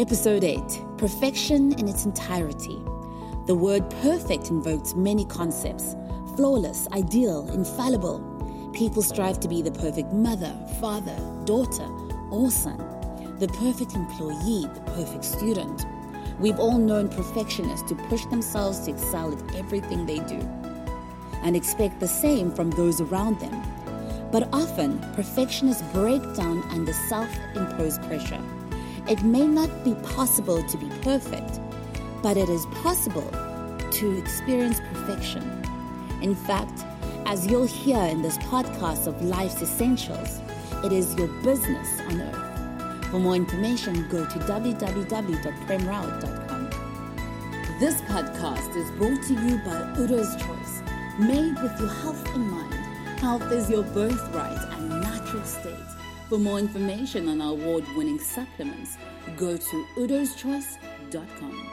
Episode 8 Perfection in its entirety. The word perfect invokes many concepts flawless, ideal, infallible. People strive to be the perfect mother, father, daughter, or son, the perfect employee, the perfect student. We've all known perfectionists to push themselves to excel at everything they do and expect the same from those around them. But often, perfectionists break down under self imposed pressure. It may not be possible to be perfect, but it is possible to experience perfection. In fact, as you'll hear in this podcast of life's essentials, it is your business on earth. For more information, go to www.premrawat.com. This podcast is brought to you by Udo's Choice, made with your health in mind. Health is your birthright and natural state. For more information on our award winning supplements, go to udoschoice.com.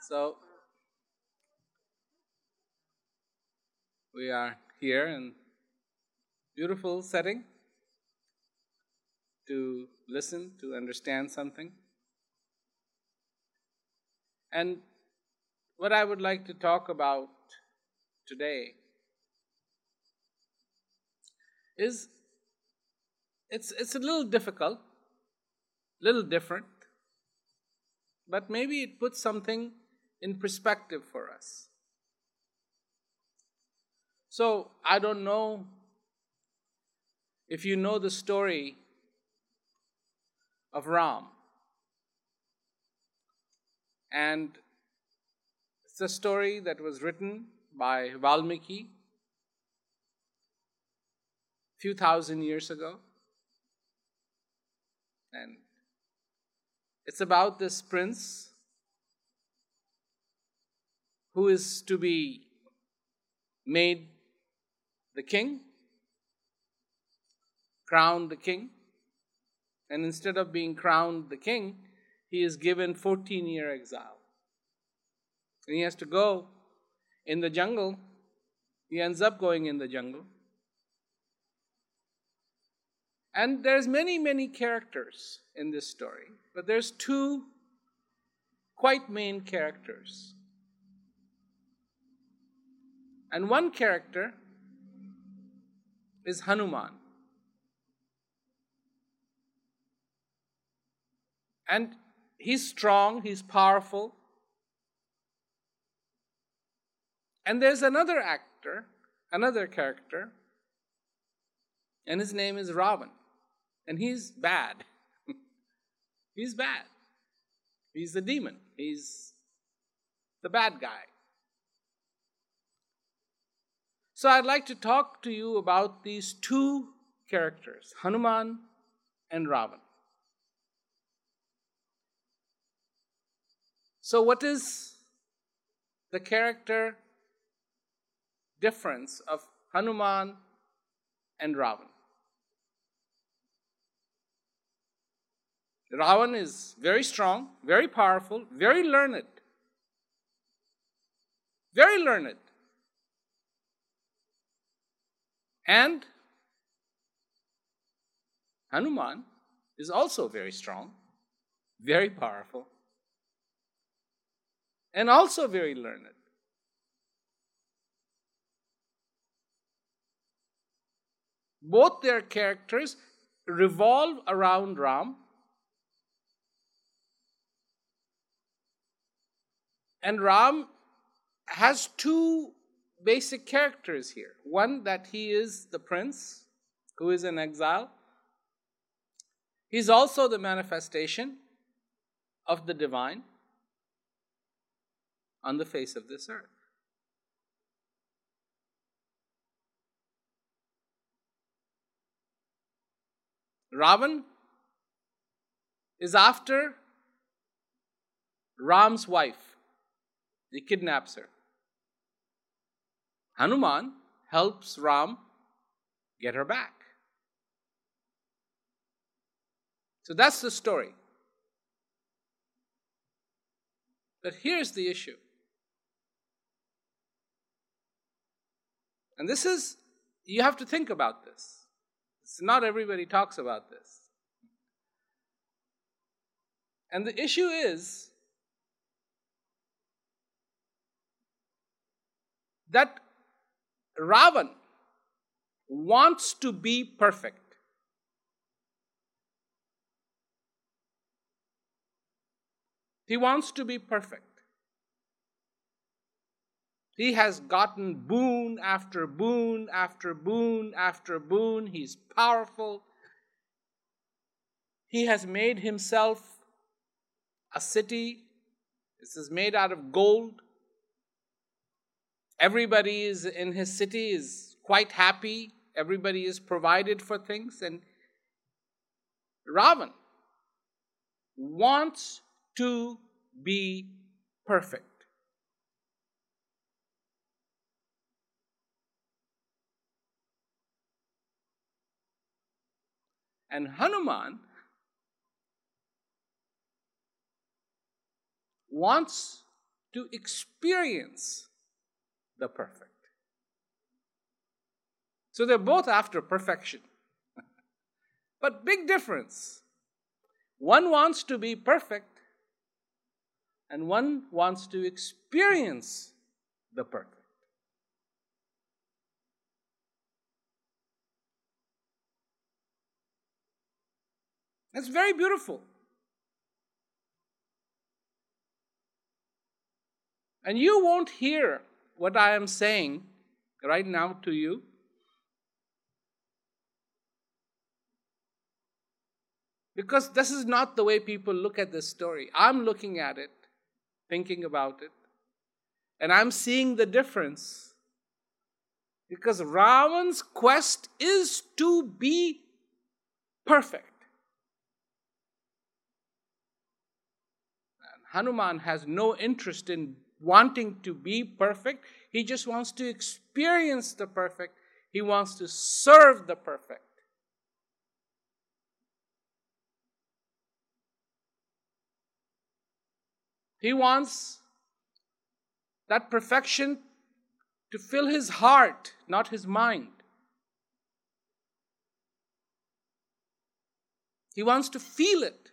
So, we are here in beautiful setting to listen, to understand something. And what I would like to talk about today is it's it's a little difficult, a little different, but maybe it puts something in perspective for us. So I don't know if you know the story of Ram. And it's a story that was written by Valmiki a few thousand years ago. And it's about this prince who is to be made the king, crowned the king. And instead of being crowned the king, he is given 14 year exile. And he has to go in the jungle. He ends up going in the jungle. And there's many, many characters in this story, but there's two quite main characters. And one character is Hanuman. And he's strong, he's powerful. And there's another actor, another character, and his name is Ravan. And he's bad. he's bad. He's the demon. He's the bad guy. So I'd like to talk to you about these two characters, Hanuman and Ravan. So, what is the character difference of Hanuman and Ravan? Ravan is very strong, very powerful, very learned. Very learned. And Hanuman is also very strong, very powerful, and also very learned. Both their characters revolve around Ram. And Ram has two basic characters here. One, that he is the prince who is in exile. He's also the manifestation of the divine on the face of this earth. Ravan is after Ram's wife. He kidnaps her. Hanuman helps Ram get her back. So that's the story. But here's the issue And this is, you have to think about this. Not everybody talks about this. And the issue is that Ravan wants to be perfect. He wants to be perfect. He has gotten boon after boon after boon after boon. He's powerful. He has made himself a city. This is made out of gold. Everybody is in his city is quite happy. Everybody is provided for things. And Ravan wants to be perfect. And Hanuman wants to experience the perfect. So they're both after perfection. but big difference. One wants to be perfect, and one wants to experience the perfect. It's very beautiful. And you won't hear what I am saying right now to you. Because this is not the way people look at this story. I'm looking at it, thinking about it, and I'm seeing the difference. Because Ravan's quest is to be perfect. Hanuman has no interest in wanting to be perfect. He just wants to experience the perfect. He wants to serve the perfect. He wants that perfection to fill his heart, not his mind. He wants to feel it.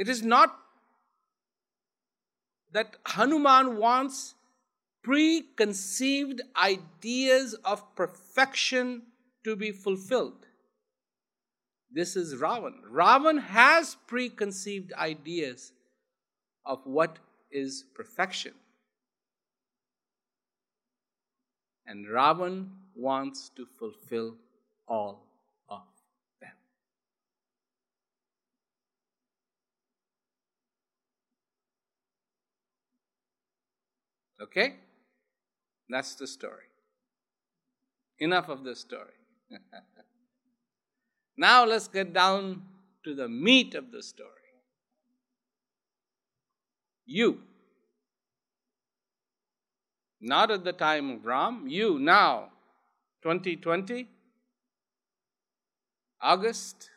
It is not that Hanuman wants preconceived ideas of perfection to be fulfilled. This is Ravan. Ravan has preconceived ideas of what is perfection. And Ravan wants to fulfill all Okay? That's the story. Enough of the story. now let's get down to the meat of the story. You. Not at the time of Ram, you now, 2020, August.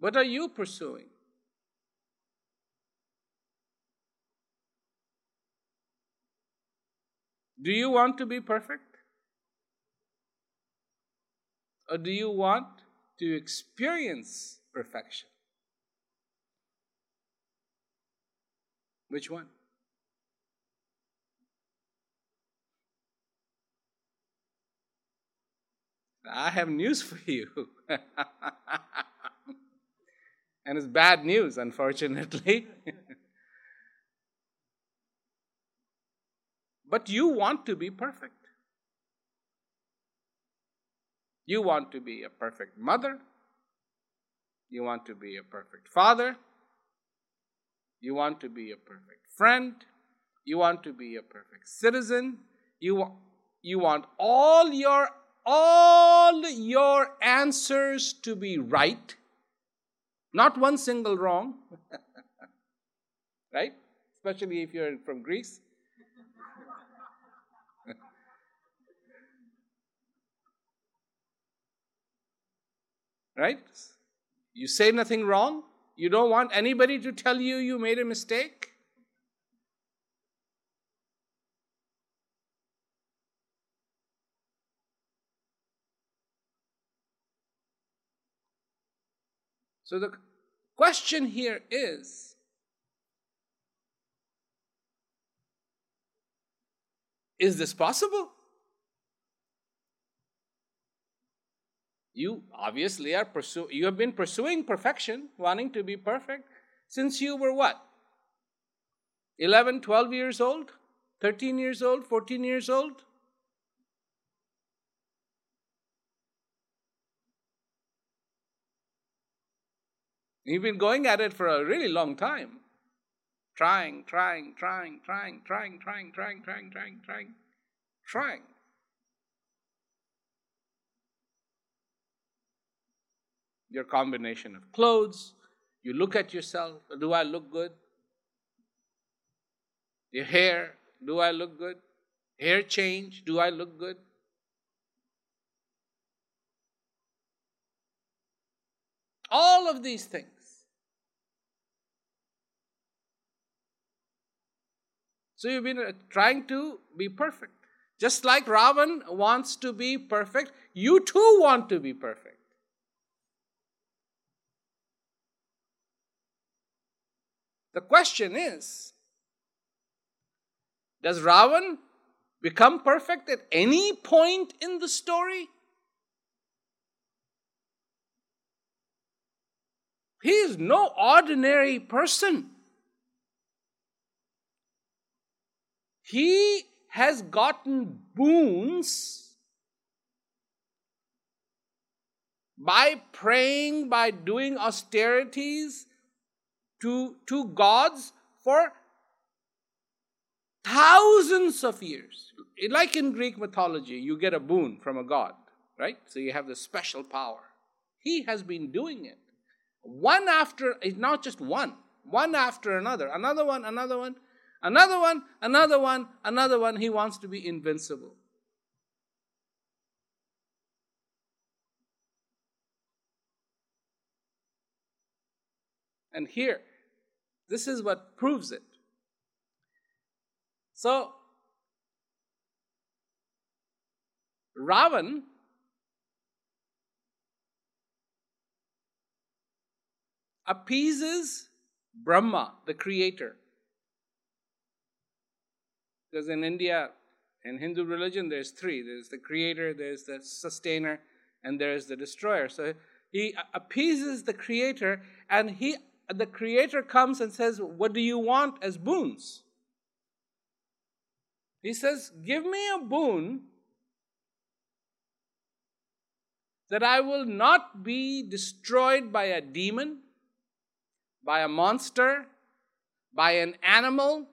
What are you pursuing? Do you want to be perfect? Or do you want to experience perfection? Which one? I have news for you. and it's bad news, unfortunately. But you want to be perfect. You want to be a perfect mother. You want to be a perfect father. You want to be a perfect friend. You want to be a perfect citizen. You, wa- you want all your all your answers to be right. Not one single wrong. right? Especially if you're from Greece. Right? You say nothing wrong, You don't want anybody to tell you you made a mistake? So the question here is Is this possible? You obviously are pursuing, you have been pursuing perfection, wanting to be perfect, since you were what? 11, 12 years old? 13 years old? 14 years old? You've been going at it for a really long time. Trying, trying, trying, trying, trying, trying, trying, trying, trying, trying, trying. Your combination of clothes, you look at yourself, do I look good? Your hair, do I look good? Hair change, do I look good? All of these things. So you've been uh, trying to be perfect. Just like Ravan wants to be perfect, you too want to be perfect. The question is Does Ravan become perfect at any point in the story? He is no ordinary person. He has gotten boons by praying, by doing austerities to, to gods for thousands of years. Like in Greek mythology, you get a boon from a god, right? So you have the special power. He has been doing it. One after, not just one, one after another, another one, another one. Another one, another one, another one. He wants to be invincible. And here, this is what proves it. So, Ravan appeases Brahma, the creator. Because in India, in Hindu religion, there's three there's the creator, there's the sustainer, and there's the destroyer. So he appeases the creator, and he the creator comes and says, What do you want as boons? He says, Give me a boon that I will not be destroyed by a demon, by a monster, by an animal,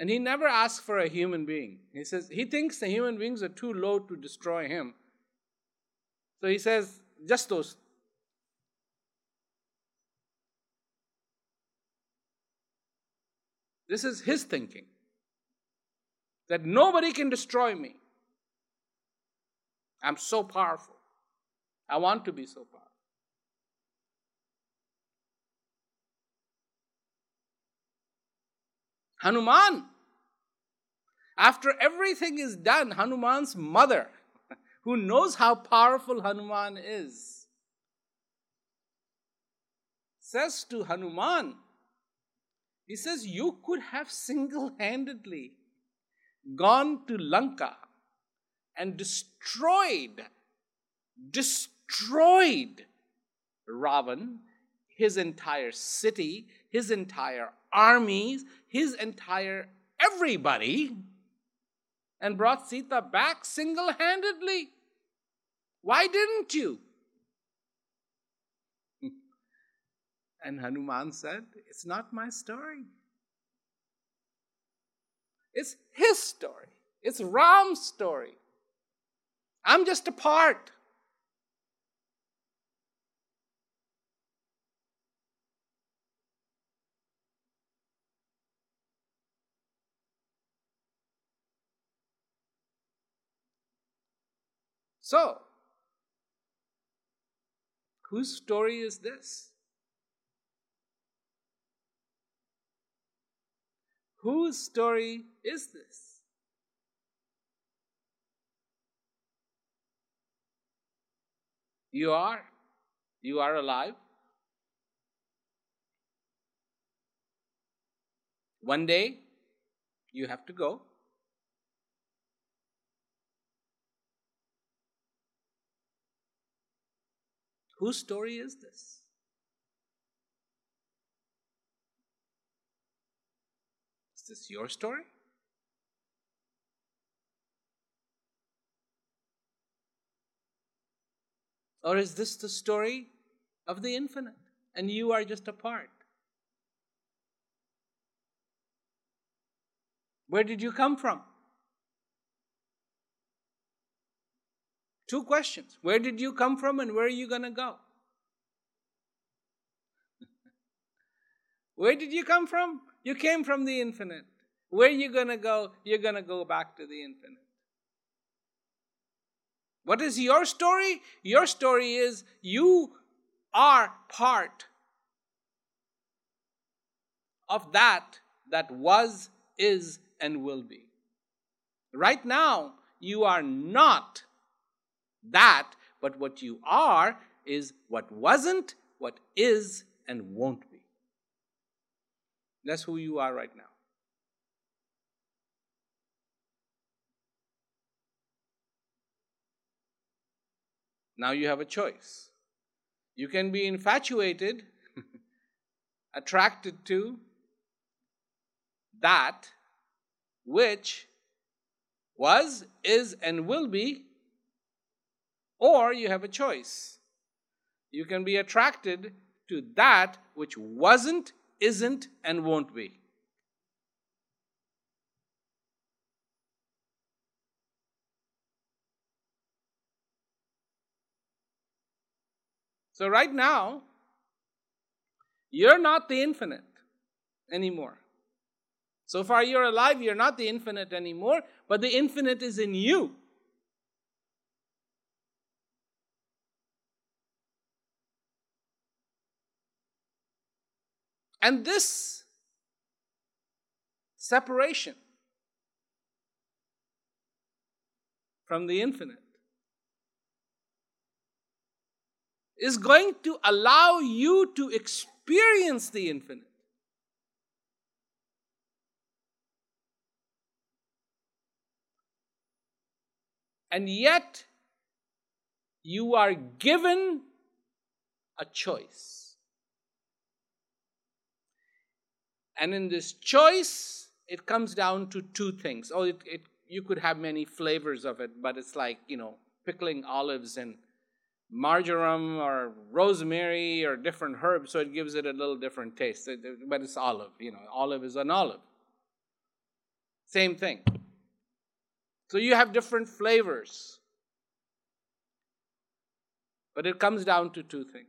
And he never asks for a human being. He says he thinks the human beings are too low to destroy him. So he says, just those. This is his thinking that nobody can destroy me. I'm so powerful. I want to be so powerful. Hanuman. After everything is done, Hanuman's mother, who knows how powerful Hanuman is, says to Hanuman, he says, You could have single handedly gone to Lanka and destroyed, destroyed Ravan, his entire city, his entire armies, his entire everybody, and brought Sita back single handedly. Why didn't you? And Hanuman said, It's not my story. It's his story. It's Ram's story. I'm just a part. So, Whose story is this? Whose story is this? You are. You are alive. One day, you have to go. Whose story is this? This your story? Or is this the story of the infinite and you are just a part? Where did you come from? Two questions. Where did you come from and where are you going to go? where did you come from? You came from the infinite. Where are you going to go? You're going to go back to the infinite. What is your story? Your story is you are part of that that was, is, and will be. Right now, you are not that, but what you are is what wasn't, what is, and won't be. That's who you are right now. Now you have a choice. You can be infatuated, attracted to that which was, is, and will be, or you have a choice. You can be attracted to that which wasn't, isn't, and won't be. So, right now, you're not the infinite anymore. So far, you're alive, you're not the infinite anymore, but the infinite is in you. And this separation from the infinite is going to allow you to experience the infinite. And yet, you are given a choice. And in this choice, it comes down to two things. Oh, it, it, you could have many flavors of it, but it's like, you know, pickling olives and marjoram or rosemary or different herbs, so it gives it a little different taste. But it's olive, you know, olive is an olive. Same thing. So you have different flavors. But it comes down to two things.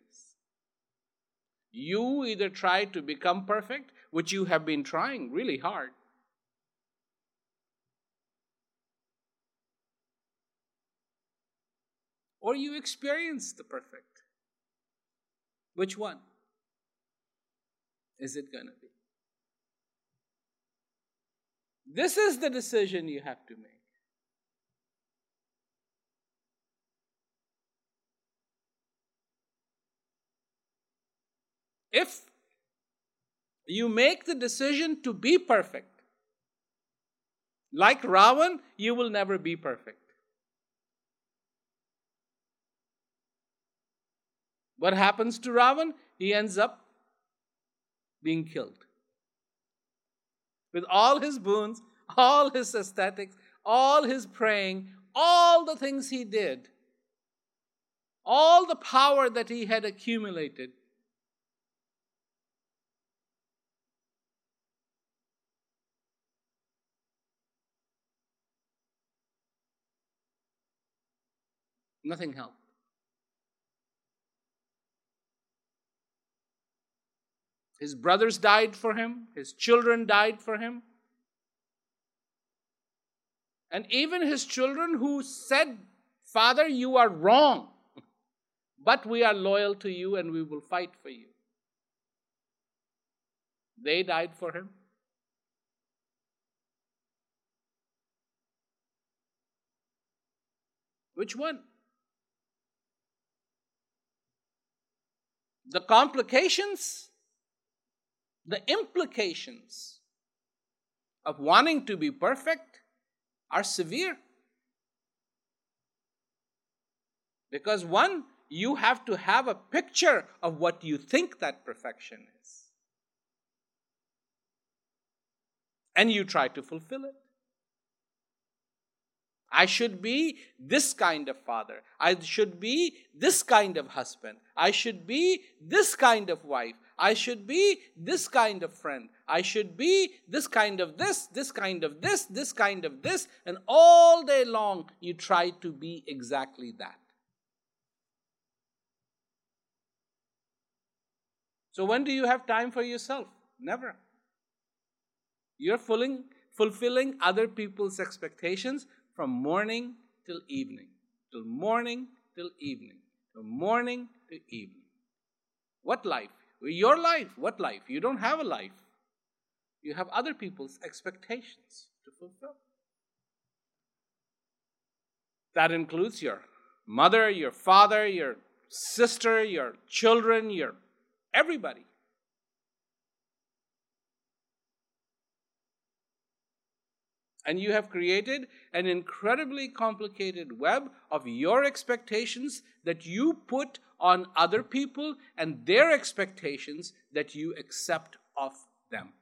You either try to become perfect, which you have been trying really hard, or you experience the perfect. Which one is it going to be? This is the decision you have to make. If you make the decision to be perfect, like Ravan, you will never be perfect. What happens to Ravan? He ends up being killed. With all his boons, all his aesthetics, all his praying, all the things he did, all the power that he had accumulated, nothing helped. His brothers died for him, his children died for him. And even his children who said, Father, you are wrong. but we are loyal to you and we will fight for you. They died for him. Which one? The complications, the implications of wanting to be perfect are severe. Because one, you have to have a picture of what you think that perfection is. And you try to fulfill it. I should be this kind of father. I should be this kind of husband. I should be this kind of wife. I should be this kind of friend. I should be this kind of this, this kind of this, this kind of this. And all day long, you try to be exactly that. So, when do you have time for yourself? Never. You're fulfilling, fulfilling other people's expectations from morning till evening, till morning till evening, till morning till evening. What life? Your life. What life? You don't have a life. You have other people's expectations to fulfill. That includes your mother, your father, your sister, your children, your everybody. And you have created an incredibly complicated web of your expectations that you put on other people and their expectations that you accept of them.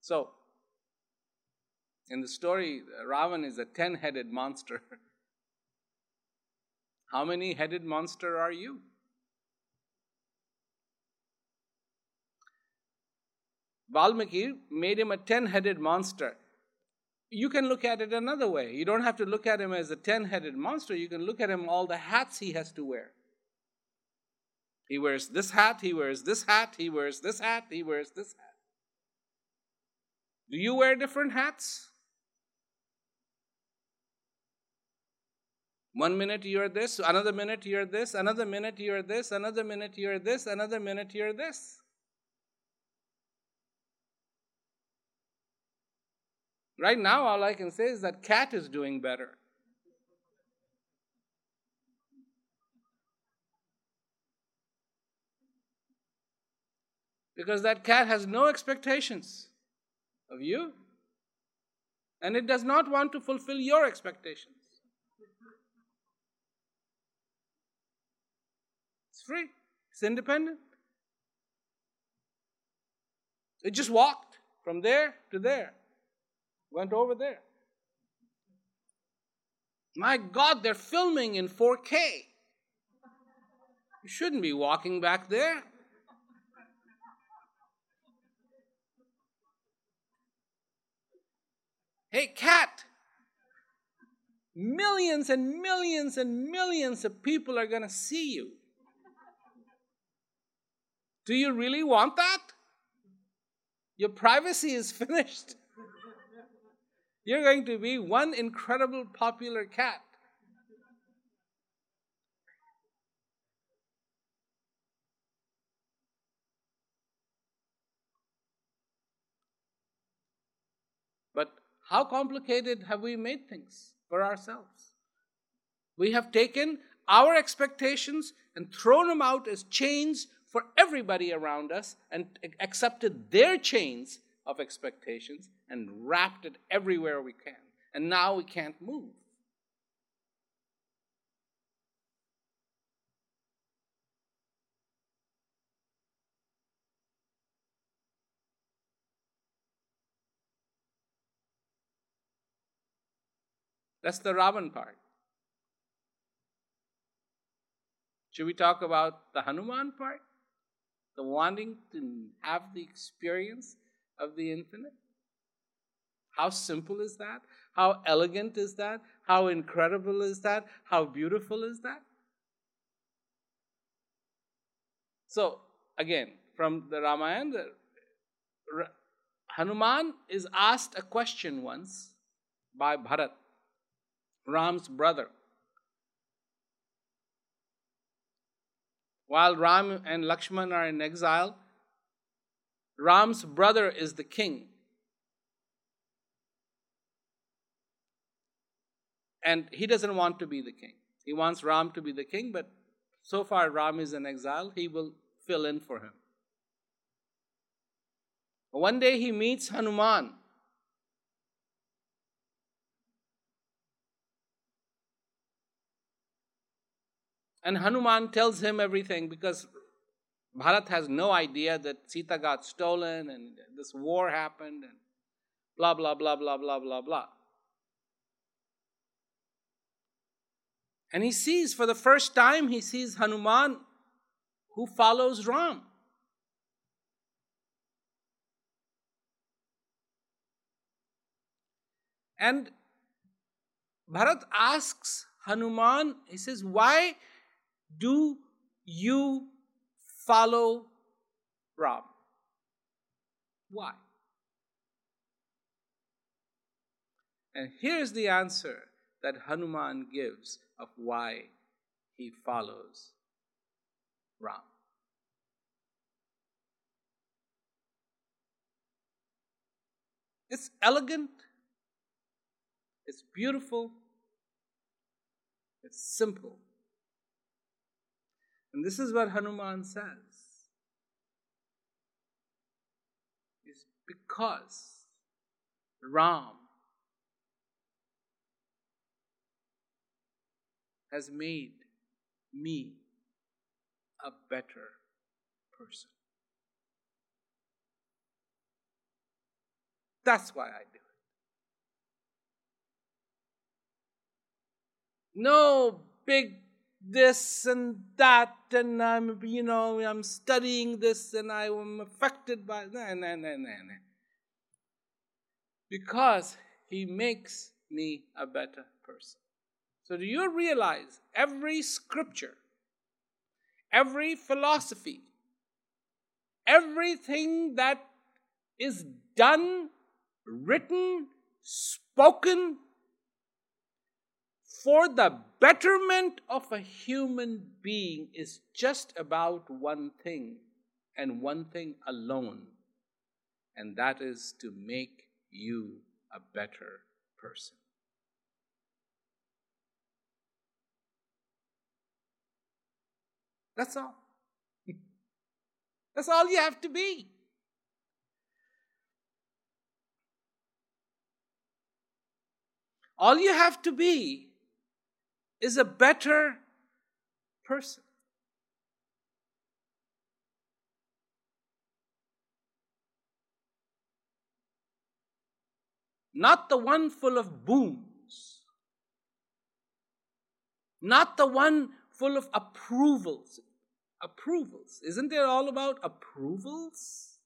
So, in the story, uh, Ravan is a ten headed monster. How many headed monster are you? Valmiki made him a ten headed monster. You can look at it another way. You don't have to look at him as a ten headed monster. You can look at him all the hats he has to wear. He wears this hat, he wears this hat, he wears this hat, he wears this hat. Do you wear different hats? One minute you're this, another minute you're this, another minute you're this, another minute you're this, another minute you're this. Right now, all I can say is that cat is doing better. Because that cat has no expectations of you, and it does not want to fulfill your expectations. It's free, it's independent. It just walked from there to there, went over there. My God, they're filming in 4K. You shouldn't be walking back there. Hey, cat! Millions and millions and millions of people are going to see you. Do you really want that? Your privacy is finished. You're going to be one incredible popular cat. But how complicated have we made things for ourselves? We have taken our expectations and thrown them out as chains for everybody around us and accepted their chains of expectations and wrapped it everywhere we can. And now we can't move. That's the Ravan part. Should we talk about the Hanuman part? The wanting to have the experience of the infinite? How simple is that? How elegant is that? How incredible is that? How beautiful is that? So, again, from the Ramayana. Hanuman is asked a question once by Bharat, Ram's brother. While Ram and Lakshman are in exile, Ram's brother is the king. And he doesn't want to be the king. He wants Ram to be the king, but so far Ram is in exile, he will fill in for him. One day he meets Hanuman. And Hanuman tells him everything because Bharat has no idea that Sita got stolen and this war happened and blah, blah, blah, blah, blah, blah, blah. And he sees, for the first time, he sees Hanuman who follows Ram. And Bharat asks Hanuman, he says, Why do you follow Ram? Why? And here's the answer that Hanuman gives of why he follows Ram. It's elegant, it's beautiful, it's simple. And this is what Hanuman says. Is because Ram has made me a better person. That's why I do it. No big this and that, and I'm, you know, I'm studying this and I am affected by that. Nah, nah, nah, nah, Because he makes me a better person. So, do you realize every scripture, every philosophy, everything that is done, written, spoken for the betterment of a human being is just about one thing and one thing alone, and that is to make you a better person. That's all. That's all you have to be. All you have to be is a better person. Not the one full of booms. Not the one full of approvals. Approvals. Isn't it all about approvals?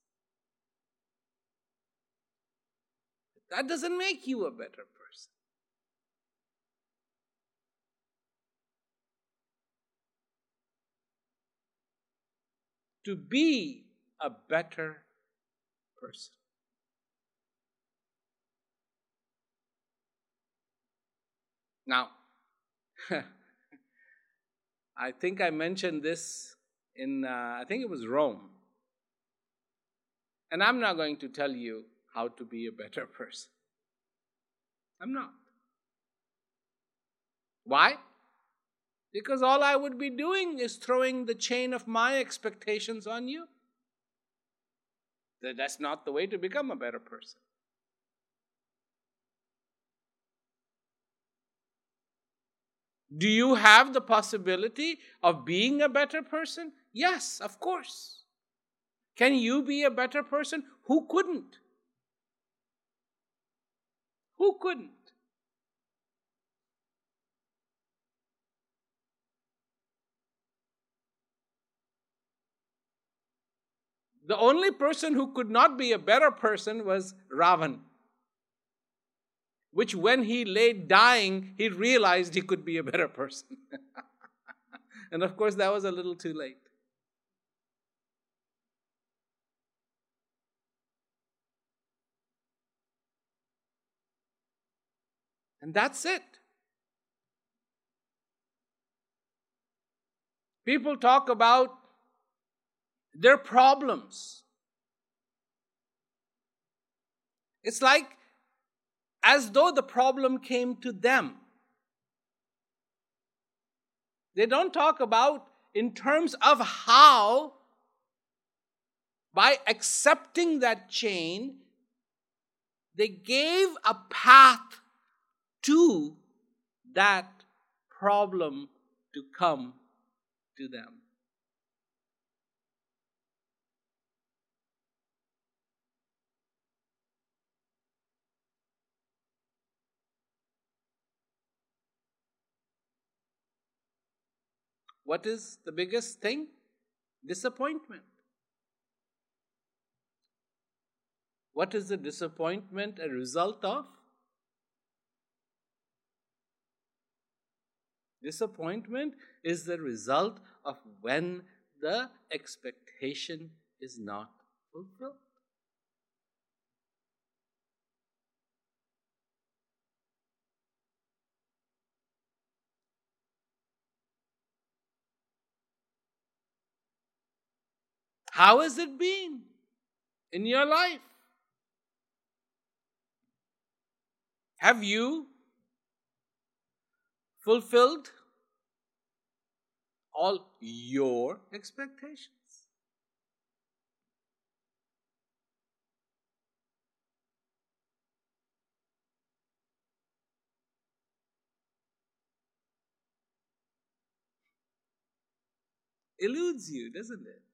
That doesn't make you a better person. To be a better person. Now, I think I mentioned this in, uh, I think it was Rome. And I'm not going to tell you how to be a better person. I'm not. Why? Because all I would be doing is throwing the chain of my expectations on you. That's not the way to become a better person. Do you have the possibility of being a better person? Yes, of course. Can you be a better person? Who couldn't? Who couldn't? The only person who could not be a better person was Ravan, which when he lay dying, he realized he could be a better person. and of course, that was a little too late. And that's it. People talk about their problems. It's like as though the problem came to them. They don't talk about in terms of how, by accepting that chain, they gave a path to that problem to come to them. What is the biggest thing? Disappointment. What is the disappointment a result of? Disappointment is the result of when the expectation is not fulfilled. How has it been in your life? Have you fulfilled all your expectations? Eludes you, doesn't it?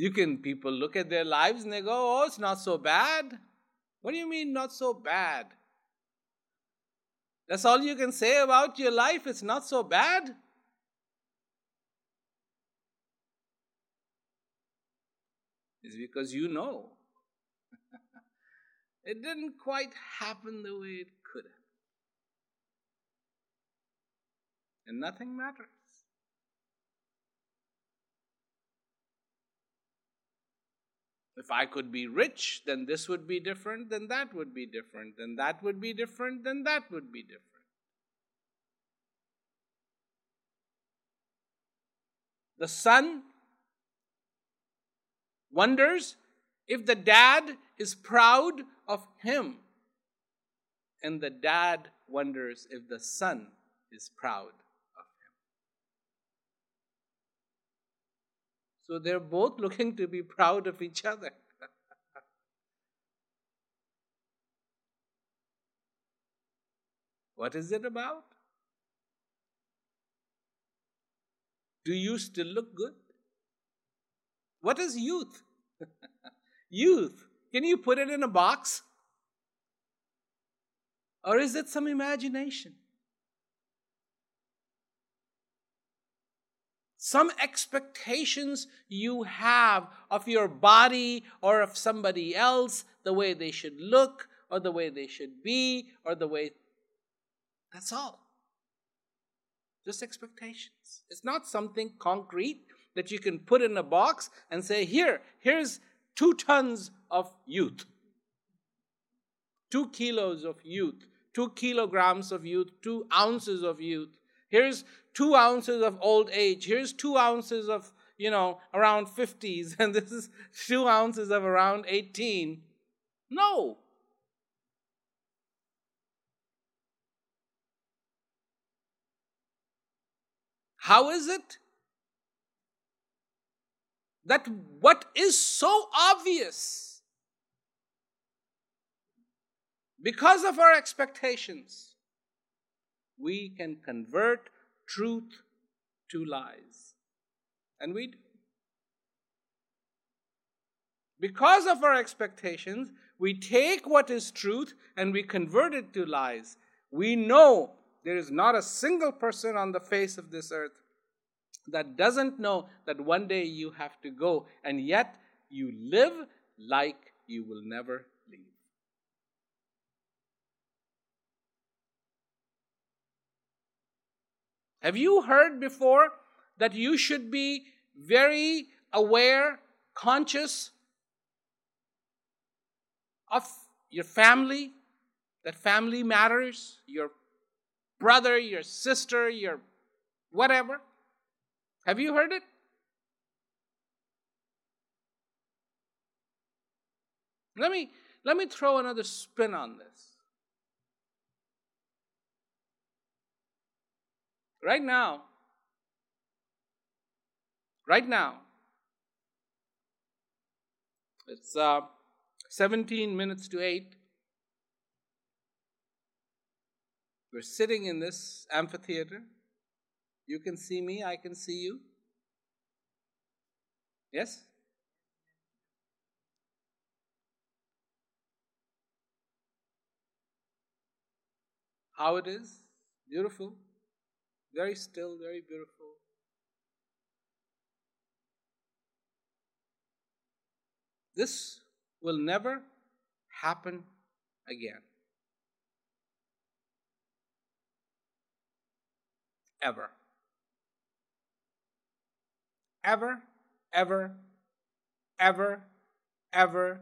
You can, people look at their lives and they go, oh, it's not so bad. What do you mean, not so bad? That's all you can say about your life. It's not so bad. It's because you know. it didn't quite happen the way it could have. And nothing matters. If I could be rich, then this would be different, then that would be different, then that would be different, then that would be different. The son wonders if the dad is proud of him, and the dad wonders if the son is proud So they're both looking to be proud of each other. what is it about? Do you still look good? What is youth? youth. Can you put it in a box? Or is it some imagination? Some expectations you have of your body or of somebody else, the way they should look or the way they should be or the way. That's all. Just expectations. It's not something concrete that you can put in a box and say, here, here's two tons of youth, two kilos of youth, two kilograms of youth, two ounces of youth. Here's two ounces of old age. Here's two ounces of, you know, around 50s, and this is two ounces of around 18. No. How is it that what is so obvious because of our expectations, we can convert truth to lies. And we do. Because of our expectations, we take what is truth and we convert it to lies. We know there is not a single person on the face of this earth that doesn't know that one day you have to go, and yet you live like you will never Have you heard before that you should be very aware, conscious of your family, that family matters, your brother, your sister, your whatever. Have you heard it? Let me let me throw another spin on this. Right now, right now, it's uh, 17 minutes to 8. We're sitting in this amphitheater. You can see me, I can see you. Yes? How it is? Beautiful. Very still, very beautiful. This will never happen again. Ever. Ever, ever, ever, ever,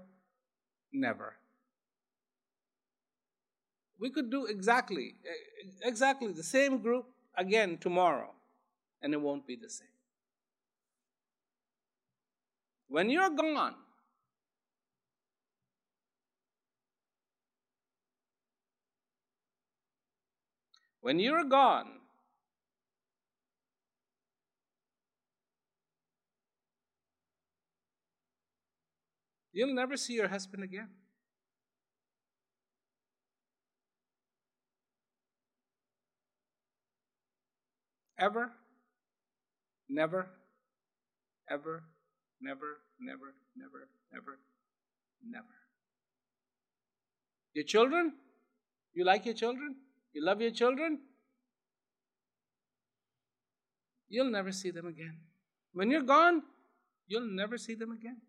never. We could do exactly, exactly the same group again tomorrow, and it won't be the same. When you're gone, when you're gone, you'll never see your husband again. Ever? Never? Ever? Never? Never? Never? Never? Never. Your children? You like your children? You love your children? You'll never see them again. When you're gone, you'll never see them again.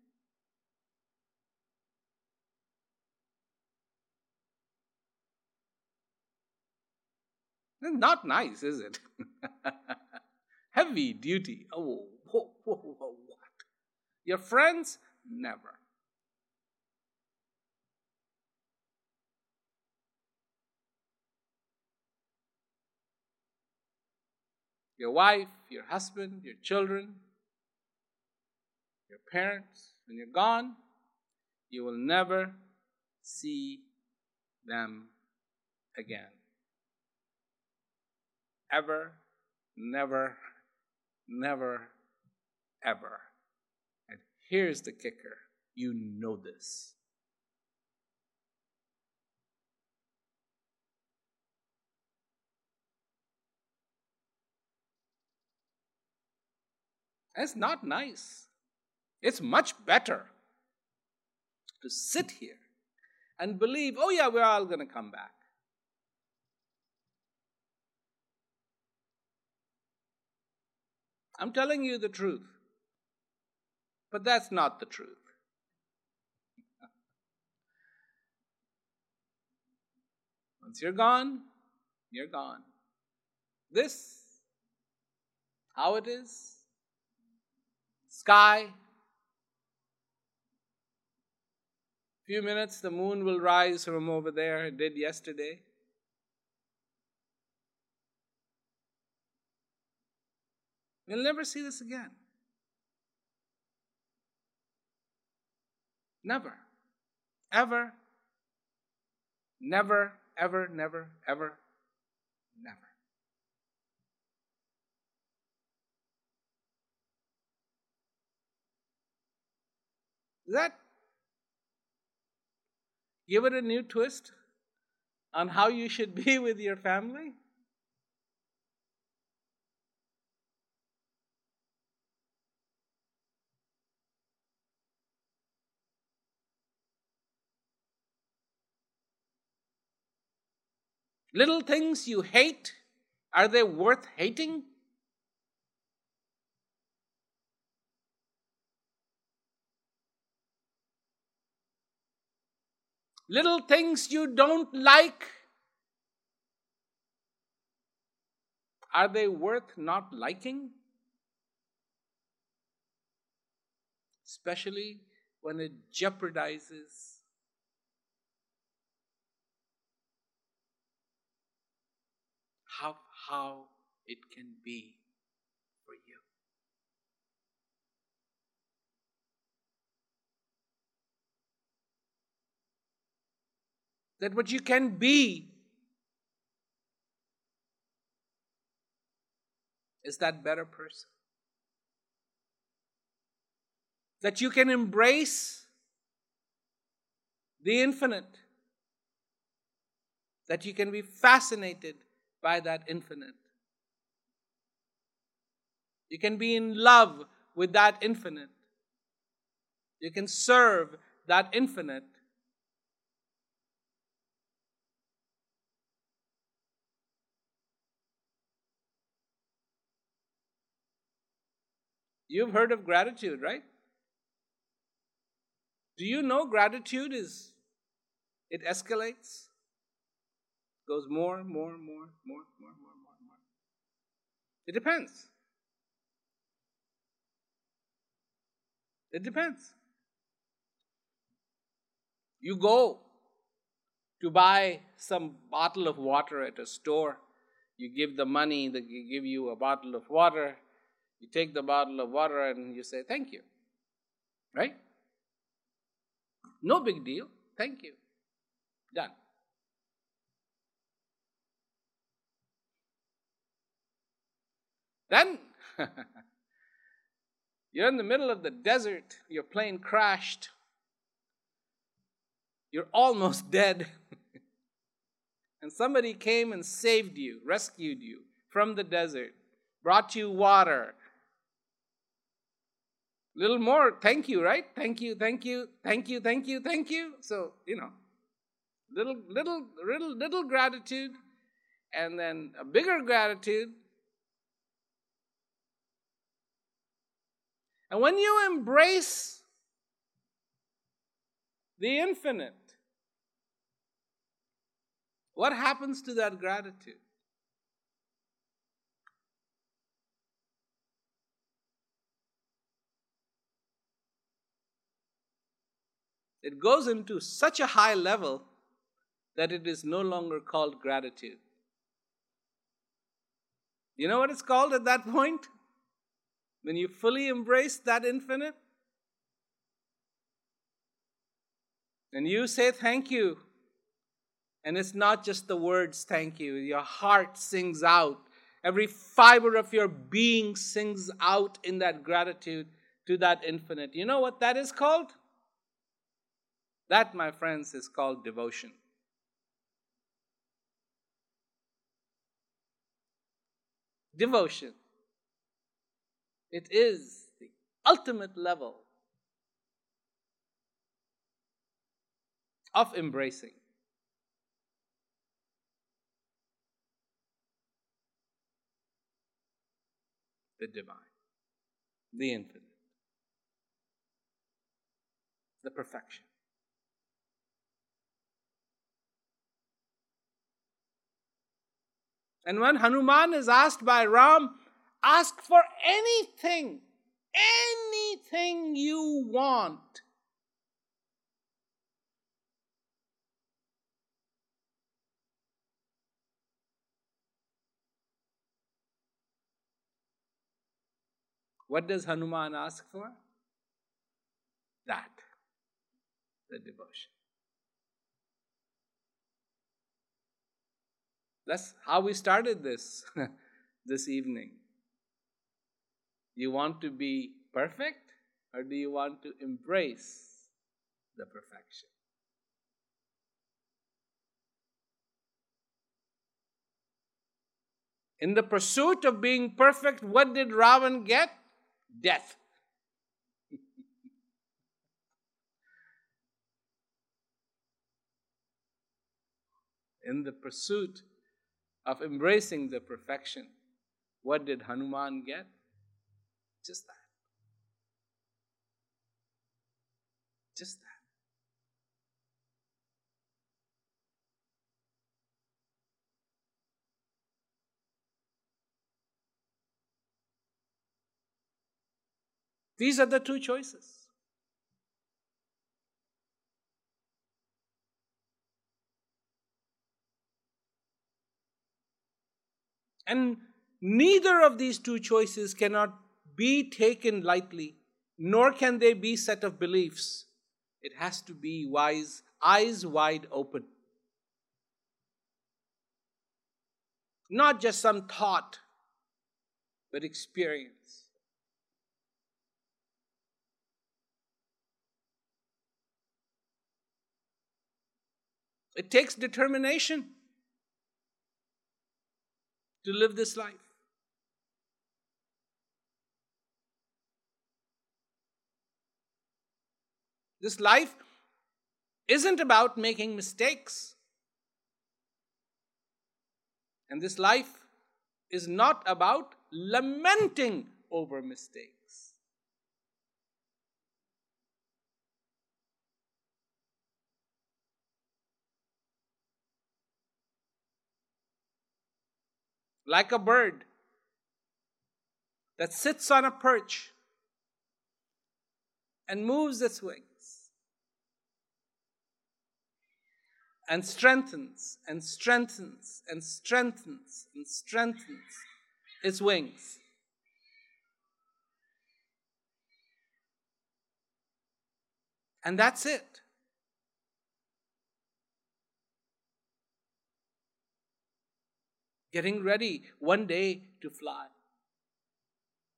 Not nice, is it? Heavy duty. Oh, whoa, whoa, whoa, what? Your friends? Never. Your wife, your husband, your children, your parents, when you're gone, you will never see them again ever, never, never, ever. And here's the kicker you know this. It's not nice. It's much better to sit here and believe, oh, yeah, we're all going to come back. I'm telling you the truth. But that's not the truth. Once you're gone, you're gone. This, how it is, sky. Few minutes, the moon will rise from over there. It did yesterday. You'll never see this again. Never. Ever. Never, ever, never, ever, never. That give it a new twist on how you should be with your family? Little things you hate, are they worth hating? Little things you don't like, are they worth not liking? Especially when it jeopardizes how it can be for you. That what you can be is that better person. That you can embrace the infinite. That you can be fascinated by that infinite. You can be in love with that infinite. You can serve that infinite. You've heard of gratitude, right? Do you know gratitude is, it escalates? Goes more, more, more, more, more, more, more, more. It depends. It depends. You go to buy some bottle of water at a store. You give the money, they give you a bottle of water. You take the bottle of water and you say, Thank you. Right? No big deal. Thank you. Done. Then you're in the middle of the desert, your plane crashed, you're almost dead. and somebody came and saved you, rescued you from the desert, brought you water, little more thank you right thank you thank you thank you thank you thank you so you know little little little little gratitude and then a bigger gratitude and when you embrace the infinite what happens to that gratitude It goes into such a high level that it is no longer called gratitude. You know what it's called at that point? When you fully embrace that infinite? And you say thank you. And it's not just the words thank you, your heart sings out. Every fiber of your being sings out in that gratitude to that infinite. You know what that is called? That, my friends, is called devotion. Devotion. It is the ultimate level of embracing. The divine, the infinite, the perfection. And when Hanuman is asked by Ram, ask for anything, anything you want. What does Hanuman ask for? That, the devotion. That's how we started this this evening. Do you want to be perfect or do you want to embrace the perfection? In the pursuit of being perfect, what did Ravan get? Death. in the pursuit of embracing the perfection. What did Hanuman get? Just that. Just that. These are the two choices. And neither of these two choices cannot be taken lightly, nor can they be set of beliefs. It has to be wise, eyes wide open. Not just some thought, but experience. It takes determination to live this life. This life isn't about making mistakes. And this life is not about lamenting over mistakes. Like a bird that sits on a perch and moves its wings and strengthens and strengthens and strengthens and strengthens its wings. And that's it. Getting ready one day to fly.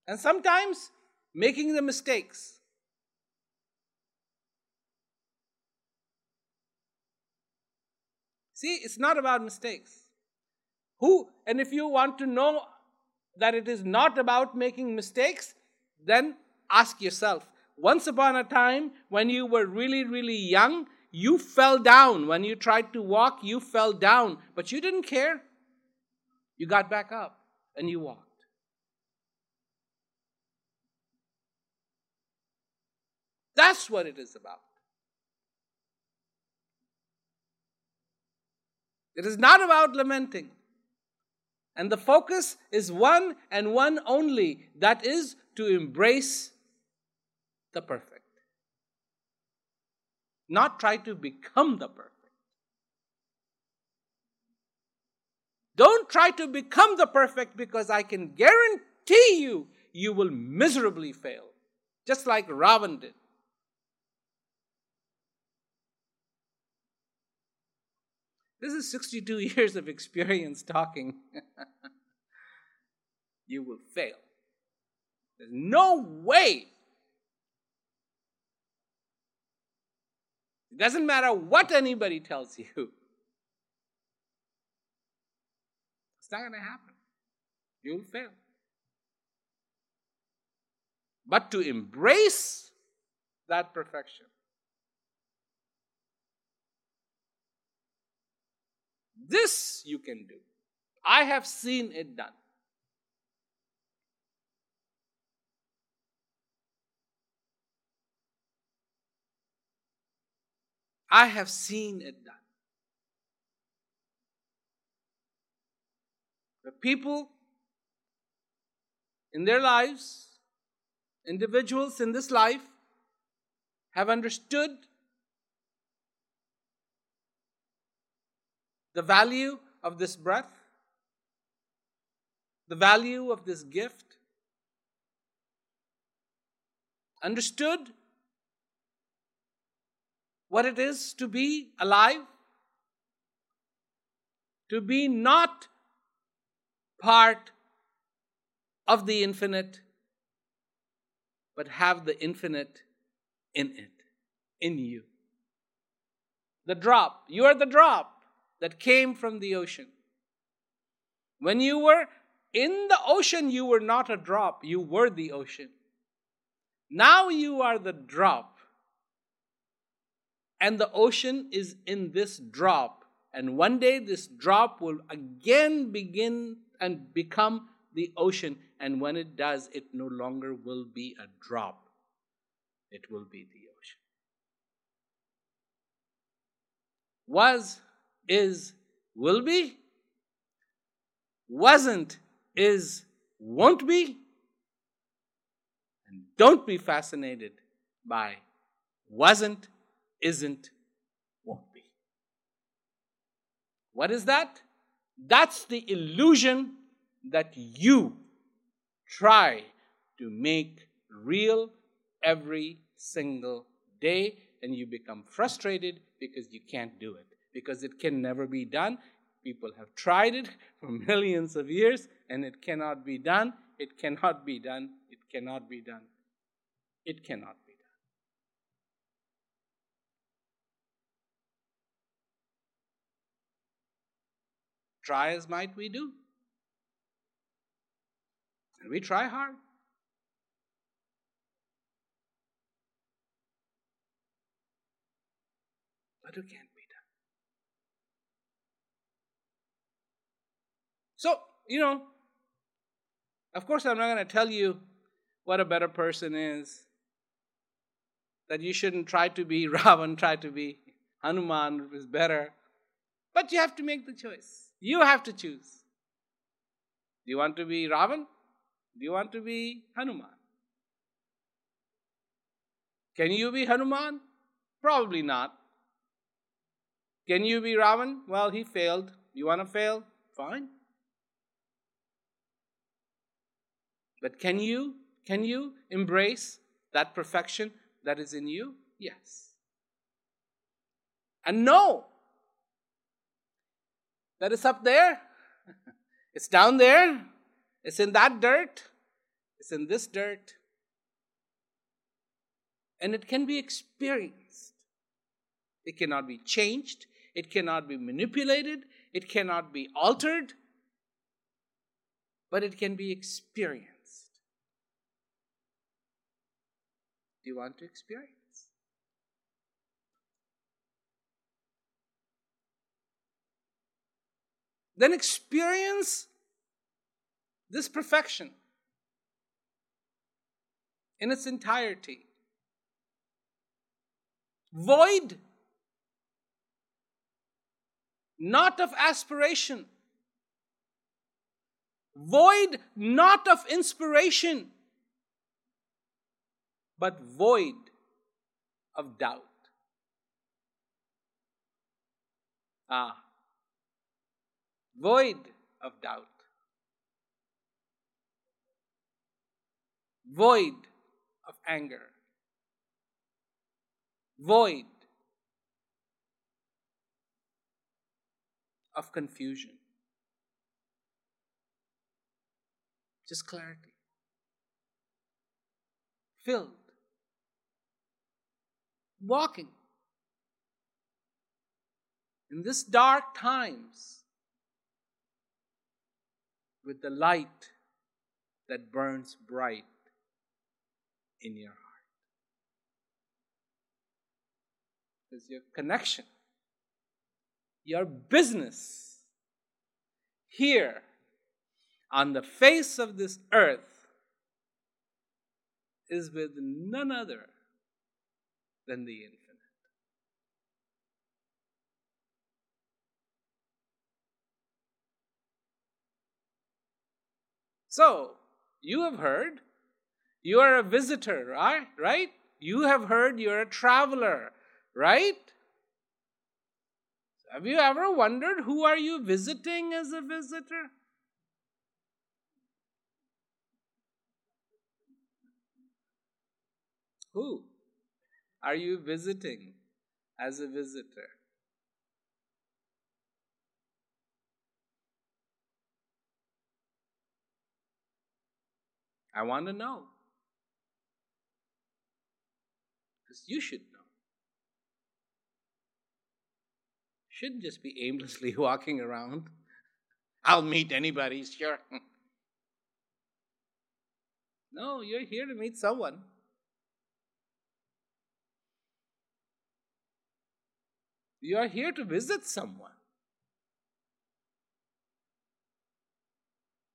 And sometimes making the mistakes See, it's not about mistakes. Who, and if you want to know that it is not about making mistakes, then ask yourself once upon a time when you were really, really young, you fell down. When you tried to walk, you fell down, but you didn't care. You got back up and you walked. That's what it is about. It is not about lamenting. And the focus is one and one only that is to embrace the perfect. Not try to become the perfect. Don't try to become the perfect because I can guarantee you, you will miserably fail. Just like Ravan did. This is 62 years of experience talking. you will fail. There's no way. It doesn't matter what anybody tells you. It's not going to happen. You will fail. But to embrace that perfection This you can do. I have seen it done. I have seen it done. The people in their lives, individuals in this life, have understood the value of this breath, the value of this gift, understood what it is to be alive, to be not part of the infinite, but have the infinite in it, in you. The drop, you are the drop that came from the ocean. When you were in the ocean, you were not a drop, you were the ocean. Now you are the drop. And the ocean is in this drop. And one day this drop will again begin and become the ocean. And when it does, it no longer will be a drop, it will be the ocean. Was is will be, wasn't is won't be, and don't be fascinated by wasn't, isn't, won't be. What is that? That's the illusion that you try to make real every single day, and you become frustrated because you can't do it, because it can never be done. People have tried it for millions of years, and it cannot be done. It cannot be done. It cannot be done. It cannot be done. Try as might we do. And we try hard. But it can't be done. So, you know, of course, I'm not going to tell you what a better person is. That you shouldn't try to be Ravan, try to be Hanuman is better. But you have to make the choice. You have to choose. Do you want to be Ravan? Do you want to be Hanuman? Can you be Hanuman? Probably not. Can you be Ravan? Well, he failed. You want to fail? Fine. But can you can you embrace that perfection that is in you? Yes. And know that it's up there. It's down there. It's in that dirt. It's in this dirt. And it can be experienced. It cannot be changed. It cannot be manipulated. It cannot be altered. But it can be experienced. Do you want to experience? Then experience this perfection in its entirety. Void, not of aspiration, void, not of inspiration but void of doubt. Ah, void of doubt. Void of anger. Void of confusion. Just clarity. Filled walking. In this dark times, with the light that burns bright in your heart. Because your connection, your business here on the face of this earth is with none other than the infinite. So, you have heard you are a visitor, right? Right? You have heard you're a traveler, right? Have you ever wondered who are you visiting as a visitor? Who? Are you visiting as a visitor? I want to know. Because you should know. Shouldn't just be aimlessly walking around. I'll meet anybody, sure. no, you're here to meet someone. You are here to visit someone.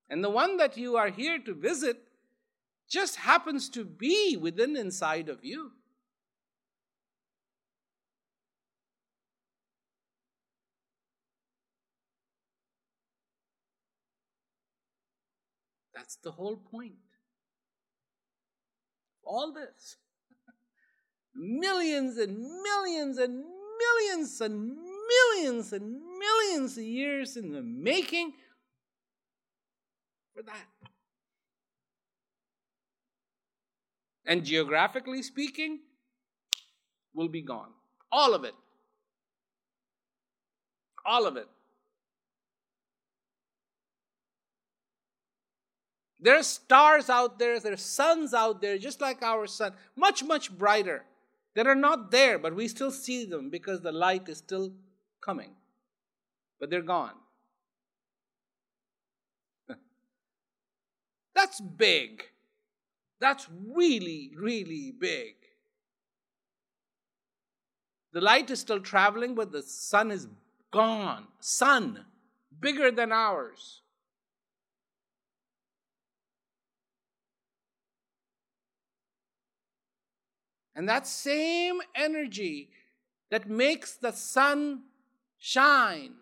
And the one that you are here to visit just happens to be within inside of you. That's the whole point. All this. millions and millions and millions and millions and millions of years in the making for that. And geographically speaking, will be gone. All of it. All of it. There are stars out there, there are suns out there, just like our sun, much, much brighter, that are not there, but we still see them because the light is still coming. But they're gone. That's big. That's really, really big. The light is still traveling, but the sun is gone. Sun, bigger than ours. And that same energy that makes the sun shine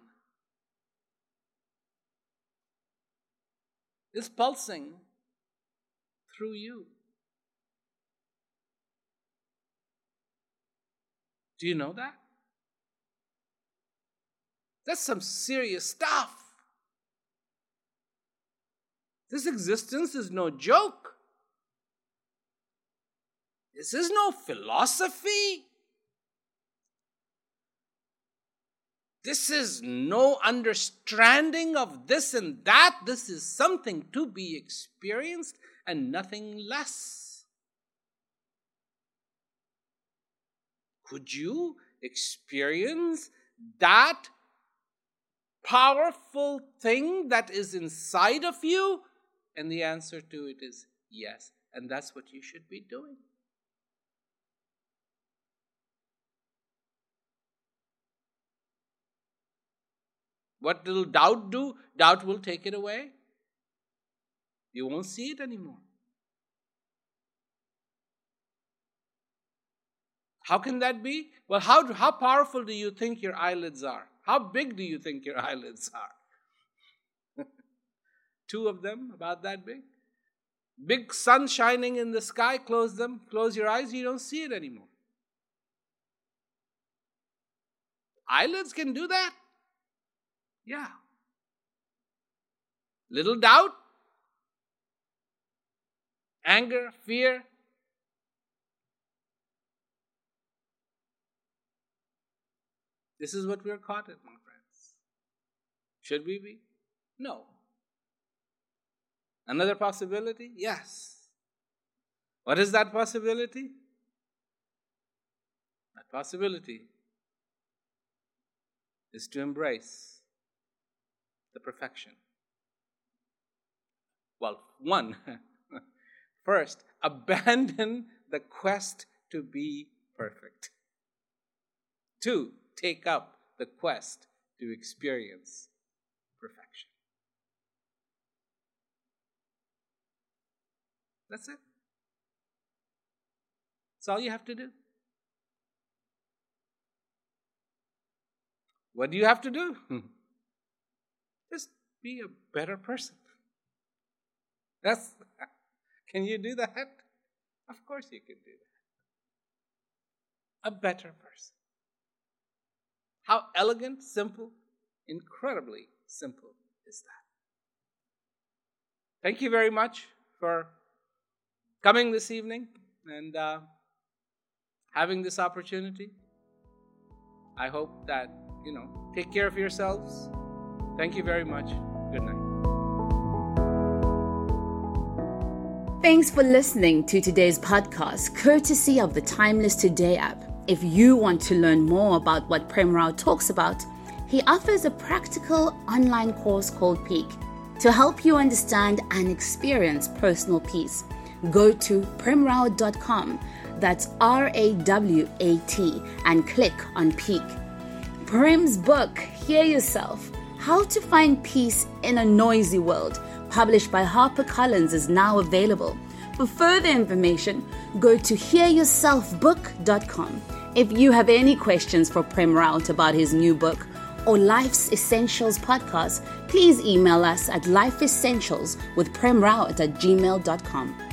is pulsing through you. Do you know that? That's some serious stuff. This existence is no joke. This is no philosophy. This is no understanding of this and that. This is something to be experienced and nothing less. Could you experience that powerful thing that is inside of you? And the answer to it is yes. And that's what you should be doing. What will doubt do? Doubt will take it away. You won't see it anymore. How can that be? Well, how, how powerful do you think your eyelids are? How big do you think your eyelids are? Two of them, about that big. Big sun shining in the sky, close them, close your eyes, you don't see it anymore. Eyelids can do that. Yeah. Little doubt, anger, fear. This is what we're caught in, my friends. Should we be? No. Another possibility? Yes. What is that possibility? That possibility is to embrace the perfection? Well, one, first, abandon the quest to be perfect. Two, take up the quest to experience perfection. That's it. That's all you have to do. What do you have to do? Be a better person. That's can you do that? Of course you can do that. A better person. How elegant, simple, incredibly simple is that? Thank you very much for coming this evening and uh, having this opportunity. I hope that, you know, take care of yourselves Thank you very much. Good night. Thanks for listening to today's podcast, courtesy of the Timeless Today app. If you want to learn more about what Prem Rawat talks about, he offers a practical online course called Peak to help you understand and experience personal peace. Go to premrawat.com, that's R A W A T, and click on Peak. Prem's book, Hear Yourself how to Find Peace in a Noisy World, published by HarperCollins, is now available. For further information, go to hearyourselfbook.com. If you have any questions for Prem Rawat about his new book or Life's Essentials podcast, please email us at lifeessentials with at gmail.com.